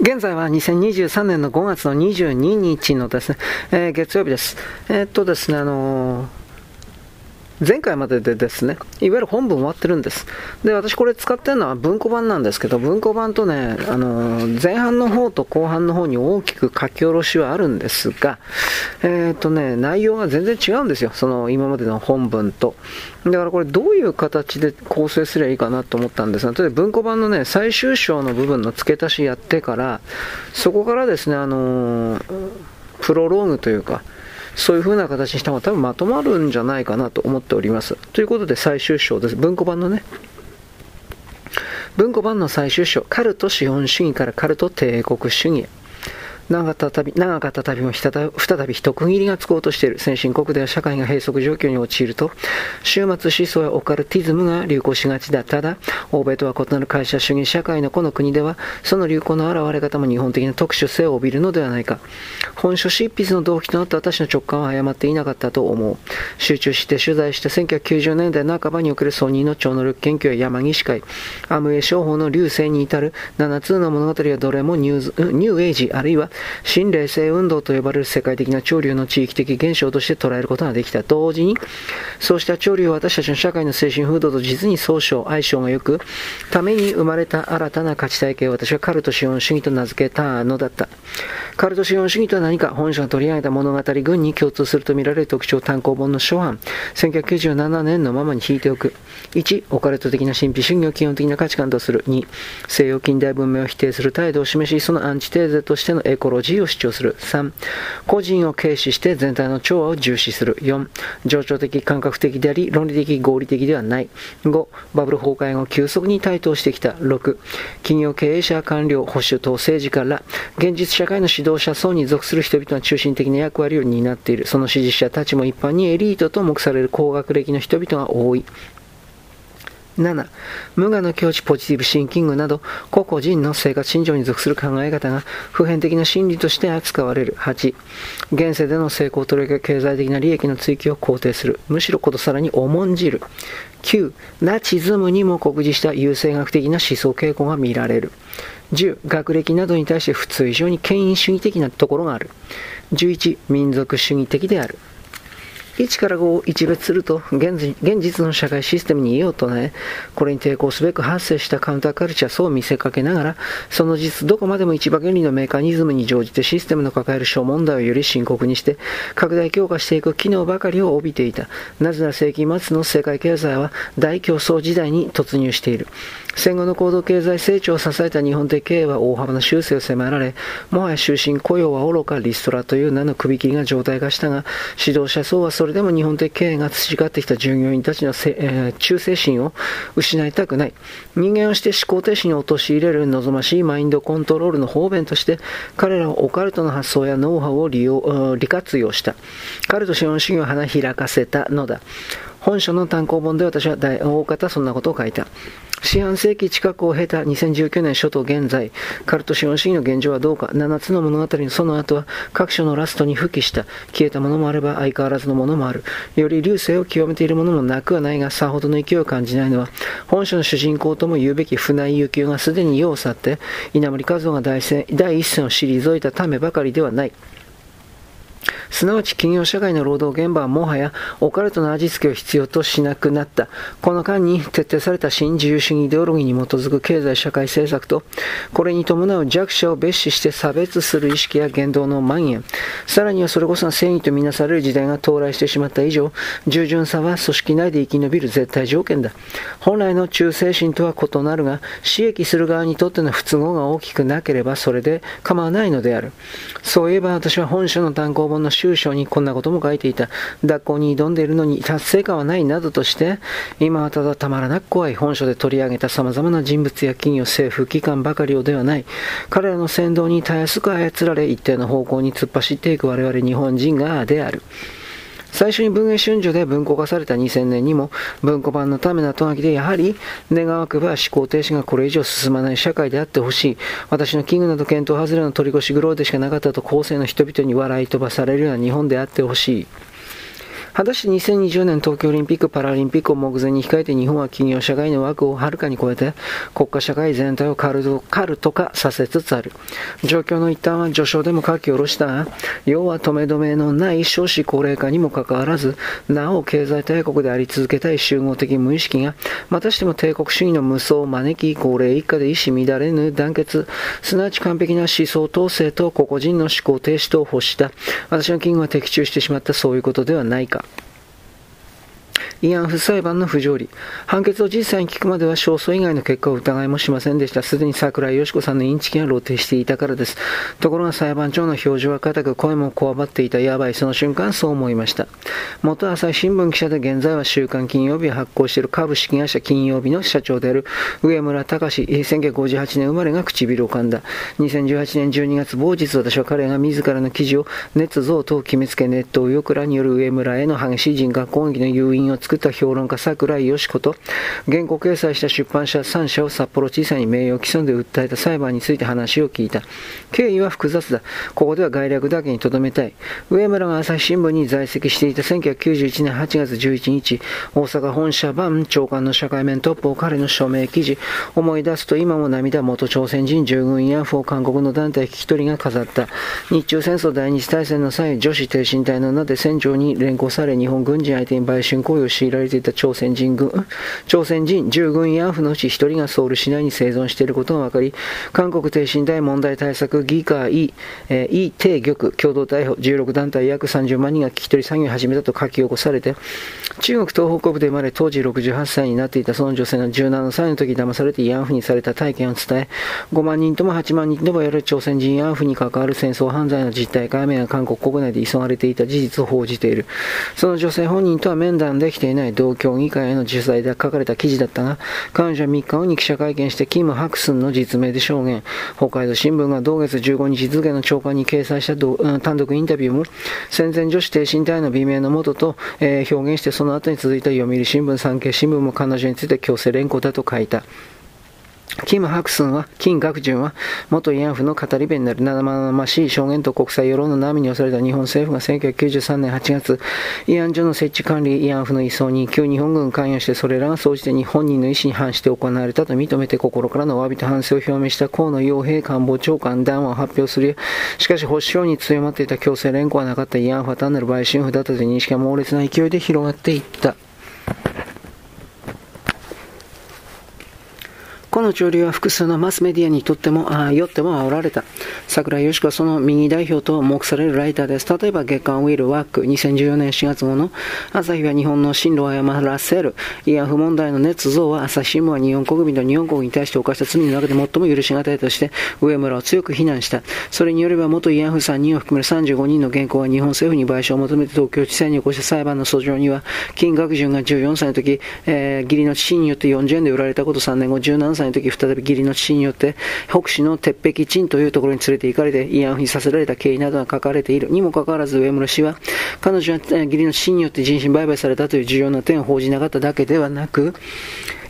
現在は2023年の5月の22日のですね、えー、月曜日です。えー、っとですね、あのー前回まででですね、いわゆる本文終わってるんです。で、私これ使ってるのは文庫版なんですけど、文庫版とね、あの前半の方と後半の方に大きく書き下ろしはあるんですが、えっ、ー、とね、内容が全然違うんですよ。その今までの本文と。だからこれどういう形で構成すればいいかなと思ったんですが、例えば文庫版のね、最終章の部分の付け足しやってから、そこからですね、あのプロローグというか、そういう風な形にした方が多分まとまるんじゃないかなと思っております。ということで最終章です。文庫版のね。文庫版の最終章、カルト資本主義からカルト帝国主義へ。長かった旅長かった旅も再び一区切りがつこうとしている先進国では社会が閉塞状況に陥ると終末思想やオカルティズムが流行しがちだただ欧米とは異なる会社主義社会のこの国ではその流行の現れ方も日本的な特殊性を帯びるのではないか本書執筆の動機となった私の直感は誤っていなかったと思う集中して取材した1990年代半ばにおけるソニーの超能力研究や山岸会アムウェイ商法の流星に至る7つの物語はどれもニューニューエイジあるいは新霊性運動と呼ばれる世界的な潮流の地域的現象として捉えることができた。同時に、そうした潮流は私たちの社会の精神風土と実に相性、相性が良く、ために生まれた新たな価値体系を私はカルト資本主義と名付けたのだった。カルト資本主義とは何か本書が取り上げた物語群に共通するとみられる特徴単行本の初版、1997年のままに引いておく。1、オカルト的な神秘主義を基本的な価値観とする。2、西洋近代文明を否定する態度を示し、そのアンチテーゼとしてのエコロジーを主張する。3、個人を軽視して全体の調和を重視する。4、情緒的、感覚的であり、論理的、合理的ではない。5、バブル崩壊後急速に台頭してきた。6、企業経営者、官僚、保守等政治家ら、現実社会の指導者層に属する人々が中心的な役割を担っている。その支持者たちも一般にエリートと目される高学歴の人々が多い。7、無我の境地ポジティブシンキングなど、個々人の生活信条に属する考え方が普遍的な真理として扱われる。8、現世での成功とり経済的な利益の追求を肯定する。むしろことさらに重んじる。9、ナチズムにも酷似した優生学的な思想傾向が見られる。10、学歴などに対して普通以上に権威主義的なところがある。11、民族主義的である。1から5を一別すると現実の社会システムに異を唱え、これに抵抗すべく発生したカウンターカルチャーそう見せかけながら、その実どこまでも一番原理のメカニズムに乗じてシステムの抱える小問題をより深刻にして、拡大強化していく機能ばかりを帯びていた。なぜなら世紀末の世界経済は大競争時代に突入している。戦後の高度経済成長を支えた日本的経営は大幅な修正を迫られ、もはや終身雇用は愚かリストラという名の首切りが状態化したが、指導者層はそれでも日本的経営が培ってきた従業員たちのせ、えー、忠誠心を失いたくない。人間をして思考停止に陥れる望ましいマインドコントロールの方便として、彼らはオカルトの発想やノウハウを利用、利活用した。彼と資本主義を花開かせたのだ。本書の単行本で私は大大方そんなことを書いた。四半世紀近くを経た2019年初頭現在、カルト資本主義の現状はどうか、7つの物語のその後は各所のラストに復帰した。消えたものもあれば相変わらずのものもある。より流星を極めているものもなくはないが、さほどの勢いを感じないのは、本書の主人公とも言うべき船井幸雄がすでに世を去って、稲森和夫が第一線を退いたためばかりではない。すなわち企業社会の労働現場はもはやオカルトの味付けを必要としなくなった。この間に徹底された新自由主義イデオロギーに基づく経済社会政策と、これに伴う弱者を蔑視して差別する意識や言動の蔓延、さらにはそれこそが正義とみなされる時代が到来してしまった以上、従順さは組織内で生き延びる絶対条件だ。本来の忠誠心とは異なるが、刺激する側にとっての不都合が大きくなければそれで構わないのである。そういえば私は本書の単行本の収書にこんなことも書いていた。脱行に挑んでいるのに達成感はないなどとして、今はただたまらなく怖い本書で取り上げた様々な人物や企業、政府機関ばかりをではない。彼らの先導にたやすく操られ、一定の方向に突っ走っていく我々日本人がである。最初に文藝春秋で文庫化された2000年にも文庫版のためのと書きでやはり願わくば思考停止がこれ以上進まない社会であってほしい。私のキングなど検討外れの取り越し苦労でしかなかったと後世の人々に笑い飛ばされるような日本であってほしい。果たして2020年東京オリンピック・パラリンピックを目前に控えて日本は企業社会の枠をはるかに超えて国家社会全体をカルトカルト化させつつある。状況の一端は序章でも書き下ろしたが、要は止め止めのない少子高齢化にもかかわらず、なお経済大国であり続けたい集合的無意識が、またしても帝国主義の無双を招き、高齢一家で意思乱れぬ団結、すなわち完璧な思想統制と個々人の思考停止とを欲した、私の金は的中してしまったそういうことではないか。慰安婦裁判の不条理。判決を実際に聞くまでは勝訴以外の結果を疑いもしませんでした。すでに桜井よし子さんのインチキが露呈していたからです。ところが裁判長の表情は固く声もこわばっていたやばいその瞬間そう思いました。元朝日新聞記者で現在は週刊金曜日を発行している株式会社金曜日の社長である上村隆1958年生まれが唇を噛んだ。2018年12月某日私は彼が自らの記事を捏造と決めつけネット右翼らによる上村への激しい人格攻撃の誘引を作作った評論家桜井よし子と、原稿掲載した出版社3社を札幌地裁に名誉毀損で訴えた裁判について話を聞いた。経緯は複雑だ。ここでは概略だけに留めたい。上村が朝日新聞に在籍していた1991年8月11日、大阪本社版長官の社会面トップを彼の署名記事、思い出すと今も涙元朝鮮人従軍慰安婦を韓国の団体聞き取りが飾った。日中戦争第二次大戦の際、女子挺身隊の名で戦場に連行され日本軍人相手に売春行為をし強いられていた朝鮮人軍、朝鮮人従軍慰安婦のうち1人がソウル市内に生存していることが分かり、韓国挺身大問題対策議会、えー、イ・テイ玉共同逮捕16団体約30万人が聞き取り作業を始めたと書き起こされて、中国東北部で生まれ当時68歳になっていたその女性の17歳の時騙されて慰安婦にされた体験を伝え、5万人とも8万人ともやる朝鮮人慰安婦に関わる戦争犯罪の実態解明が韓国国内で急がれていた事実を報じている。その女性本人とは面談できていない同協議会への取材で書かれた記事だったが、彼女は3日後に記者会見してキム・ハクスンの実名で証言。北海道新聞が同月15日付の朝刊に掲載した単独インタビューも、戦前女子挺身隊の美名のもとと、えー、表現してその後に続いた読売新聞、産経新聞も彼女について強制連行だと書いた。キム・ハクスンは、金学順は、元慰安婦の語り部になる。生々しい証言と国際世論の波に押された日本政府が1993年8月、慰安所の設置管理慰安婦の移送に旧日本軍関与してそれらが総じて日本人の意思に反して行われたと認めて心からのお詫びと反省を表明した河野洋平官房長官談話を発表する。しかし保守省に強まっていた強制連行はなかった。慰安婦は単なる売春婦だったという認識が猛烈な勢いで広がっていった。この潮流は複数のマスメディアにとっても、あよっても煽られた。桜井よし子はその右代表と目されるライターです。例えば月刊ウィルワーク2014年4月号の朝日は日本の進路を誤らせる。慰安婦問題の捏造は朝日新聞は日本国民と日本国に対して犯した罪の中で最も許し難いとして上村を強く非難した。それによれば元慰安婦3人を含める35人の原稿は日本政府に賠償を求めて東京地裁に起こした裁判の訴状には金額順が14歳の時、えー、義理の父によって40円で売られたこと3年後17歳歳の時再び義理の父によって北市の鉄壁鎮というところに連れて行かれて慰安婦にさせられた経緯などが書かれている。にもかかわらず上村氏は彼女は義理の父によって人身売買されたという重要な点を報じなかっただけではなく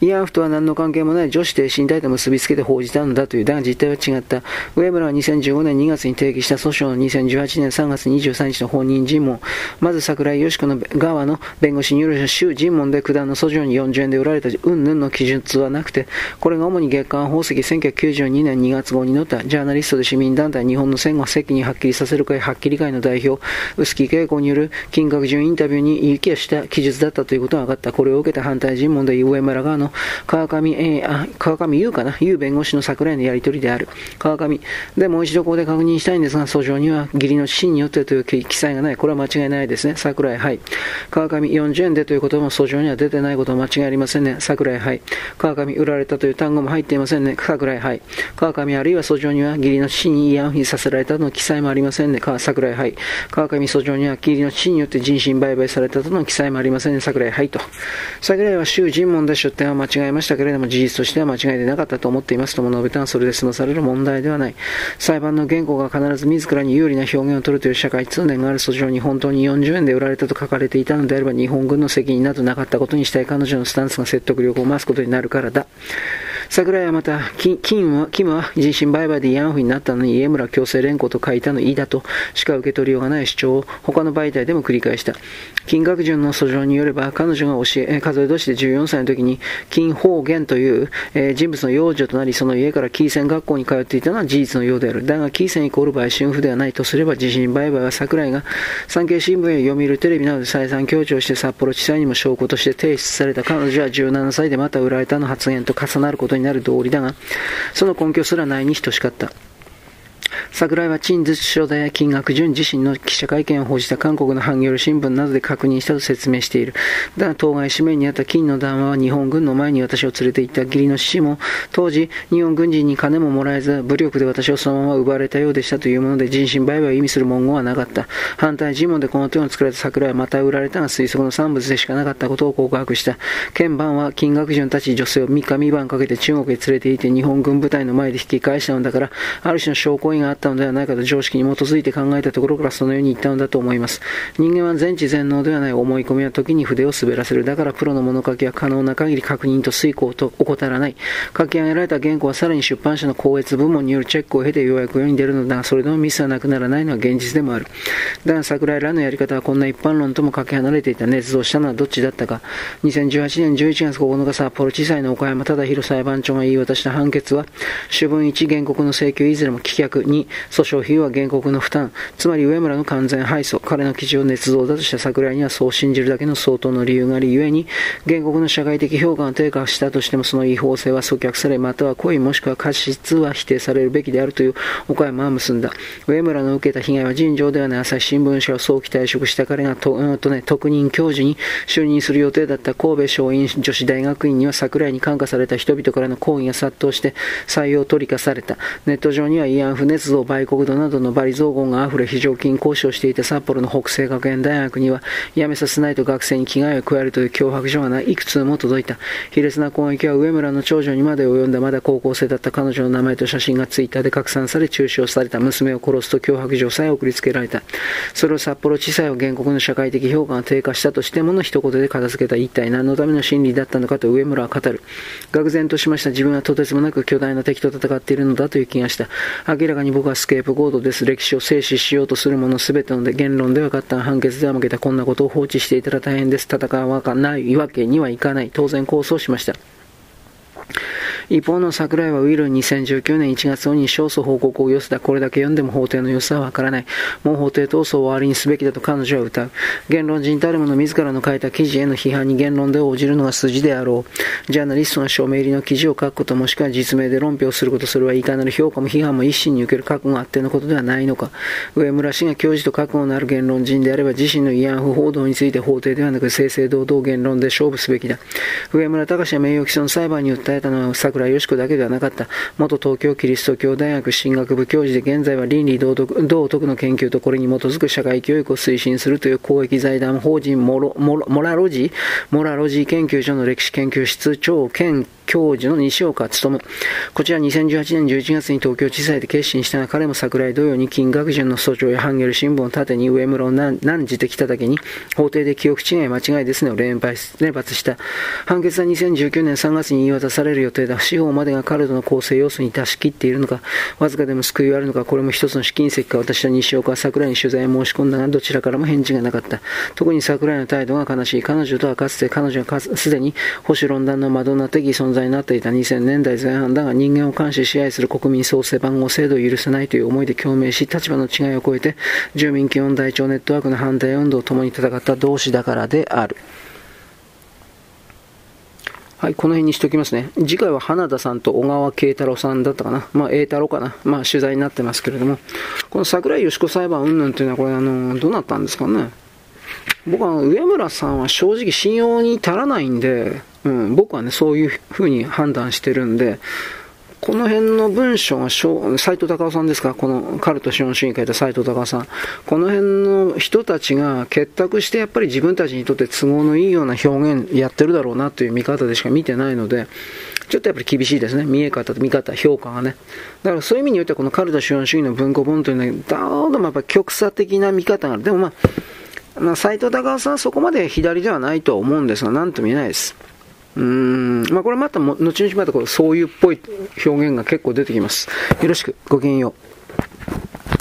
慰安婦とは何の関係もない女子挺身隊と結びつけて報じたのだという、だが実態は違った。上村は2015年2月に提起した訴訟の2018年3月23日の本人尋問。まず桜井よし子の側の弁護士による州尋問で九段の訴状に40円で売られた云々の記述はなくて、これが主に月刊宝石1992年2月号に載ったジャーナリストで市民団体日本の戦後責任はっきりさせる会はっきり会の代表、臼木恵子による金額順インタビューに言い消した記述だったということが分かった。これを受けた反対尋問で上村側の川上、えー、あ川上優かな、優弁護士の桜井のやり取りである。川上。で、もう一度ここで確認したいんですが、訴状には義理の死によってという記載がない。これは間違いないですね。桜井、はい。川上40円でということも訴状には出てないことは間違いありませんね。桜井、はい。川上売られたという単語も入っていませんね。桜井、はい。川上あるいは訴状には義理の死に慰安婦にさせられたとの記載もありませんね。桜井、はい。川上訴状には義理の死によって人身売買されたとの記載もありませんね。桜井、はい。と。桜井は州尋問で出典は間違えましたけれども、事実としては間違いでなかったと思っていますとも述べたが、それで済まされる問題ではない。裁判の原告が必ず自らに有利な表現を取るという社会通念がある訴状に本当に40円で売られたと書かれていたのであれば、日本軍の責任などなかったことにしたい彼女のスタンスが説得力を増すことになるからだ。桜井はまた、金は、キムは人身売買で慰安婦になったのに家村強制連行と書いたのいいだとしか受け取りようがない主張を他の媒体でも繰り返した。金学順の訴状によれば、彼女が教え、数え年で14歳の時に、金宝元という、えー、人物の養女となり、その家からキーセン学校に通っていたのは事実のようである。だが、キーセンイコール売春婦ではないとすれば、自身売買は桜井が産経新聞や読売テレビなどで再三強調して札幌地裁にも証拠として提出された彼女は17歳でまた売られたの発言と重なることになる道理だが、その根拠すらないに等しかった。桜井は陳実書で金額順自身の記者会見を報じた韓国のハンギョル新聞などで確認したと説明している。だが当該紙面にあった金の談話は日本軍の前に私を連れて行った義理の父も当時日本軍人に金ももらえず武力で私をそのまま奪われたようでしたというもので人身売買を意味する文言はなかった。反対尋問でこの手を作られた桜井はまた売られたが推測の産物でしかなかったことを告白した。鍵盤は金額順たち女性を3日3晩かけて中国へ連れて行って日本軍部隊の前で引き返したのだからある種の証拠があったのではないかと常識に基づいて考えたところからそのように言ったのだと思います。人間は全知全能ではない思い込みは時に筆を滑らせる。だからプロの物書きは可能な限り確認と遂行と怠らない。書き上げられた原稿はさらに出版社の校閲部門によるチェックを経てようやく世に出るのだが、それでもミスはなくならないのは現実でもある。だが桜井らのやり方はこんな一般論ともかけ離れていた。捏造したのはどっちだったか。2018年11月9日札幌地裁の岡山忠宏裁判長が言い渡した判決は、主文1原告の請求いずれも棄却2、訴訟費用は原告の負担、つまり上村の完全敗訴、彼の記事を捏造だとした桜井にはそう信じるだけの相当の理由があり、故に、原告の社会的評価が低下したとしてもその違法性は阻却され、または故意もしくは過失は否定されるべきであるという岡山は結んだ。上村の受けた被害は尋常ではない朝日新聞社を早期退職した彼がと、うんとね、特任教授に就任する予定だった神戸松陰女子大学院には桜井に感化された人々からの抗議が殺到して採用取り化された。ネット上には慰安婦捏造売国度などの罵詈雑言が溢れ非常勤講師をしていた札幌の北西学園大学には辞めさせないと学生に危害を加えるという脅迫状がないいくつも届いた。卑劣な攻撃は上村の長女にまで及んだ。まだ高校生だった彼女の名前と写真がツイッターで拡散され中傷された娘を殺すと脅迫状さえ送りつけられた。それを札幌地裁は原告の社会的評価が低下したとしてもの一言で片付けた一体何のための心理だったのかと上村は語る。愕然としました。自分はとてつもなく巨大な敵と戦っているのだという気がした。明らかに僕がスケープゴードです。歴史を制止しようとするもの全てので言論では勝った。判決では負けた。こんなことを放置していたら大変です。戦わないわけにはいかない。当然控訴しました。一方の桜井はウィル2019年1月に勝訴報告を寄せた。これだけ読んでも法廷の良さはわからない。もう法廷闘争を終わりにすべきだと彼女は歌う。言論人たるもの自らの書いた記事への批判に言論で応じるのが筋であろう。ジャーナリストが署名入りの記事を書くこともしくは実名で論評すること、それはいかなる評価も批判も一心に受ける覚悟があってのことではないのか。上村氏が教授と覚悟のある言論人であれば自身の慰安婦報道について法廷ではなく正々堂々言論で勝負すべきだ。上村隆は名誉毀損裁判に訴えたのは桜倉よし子だけではなかった。元東京キリスト教大学進学部教授で現在は倫理道徳道徳の研究とこれに基づく社会教育を推進するという公益財団法人モロモラロジーモラロジー研究所の歴史研究室長兼教授の西岡努。こちら2018年11月に東京地裁で決心したが、彼も桜井同様に金学順の訴状やハンゲル新聞を盾に上室を難じてきただけに、法廷で記憶違い間違いですねを連発連発した。判決は2019年3月に言い渡される予定だ。司法までが彼との構成要素に出し切っているのか、わずかでも救いはあるのか、これも一つの試金石か、私は西岡は桜井に取材を申し込んだが、どちらからも返事がなかった。特に桜井の態度が悲しい。彼女とはかつて彼女がすでに保守論壇のマドンナ的存在在になっていた2000年代前半だが人間を監視支配する国民創生番号制度を許さないという思いで共鳴し立場の違いを超えて住民基本台帳ネットワークの反対運動を共に戦った同志だからである。はい、この辺にしておきますね。次回は花田さんと小川慶太郎さんだったかな。まあ、栄太郎かな。まあ、取材になってますけれども、この桜井よし子裁判云々っていうのは、これ、あの、どうなったんですかね。僕は上村さんは正直信用に足らないんで、うん、僕はね、そういうふうに判断してるんで、この辺の文章が、斎藤隆夫さんですか？このカルト資本主義書いた斎藤隆夫さん。この辺の人たちが結託してやっぱり自分たちにとって都合のいいような表現やってるだろうなという見方でしか見てないので、ちょっとやっぱり厳しいですね。見え方と見方、評価がね。だからそういう意味においてはこのカルト資本主義の文庫本というのは、どうでもやっぱ極左的な見方がある。でも、まあ、斎藤隆夫さんはそこまで左ではないとは思うんですが、なんとも言えないです。うーん、まあこれまたも、後々またこうそういうっぽい表現が結構出てきます。よろしく、ごきげんよう。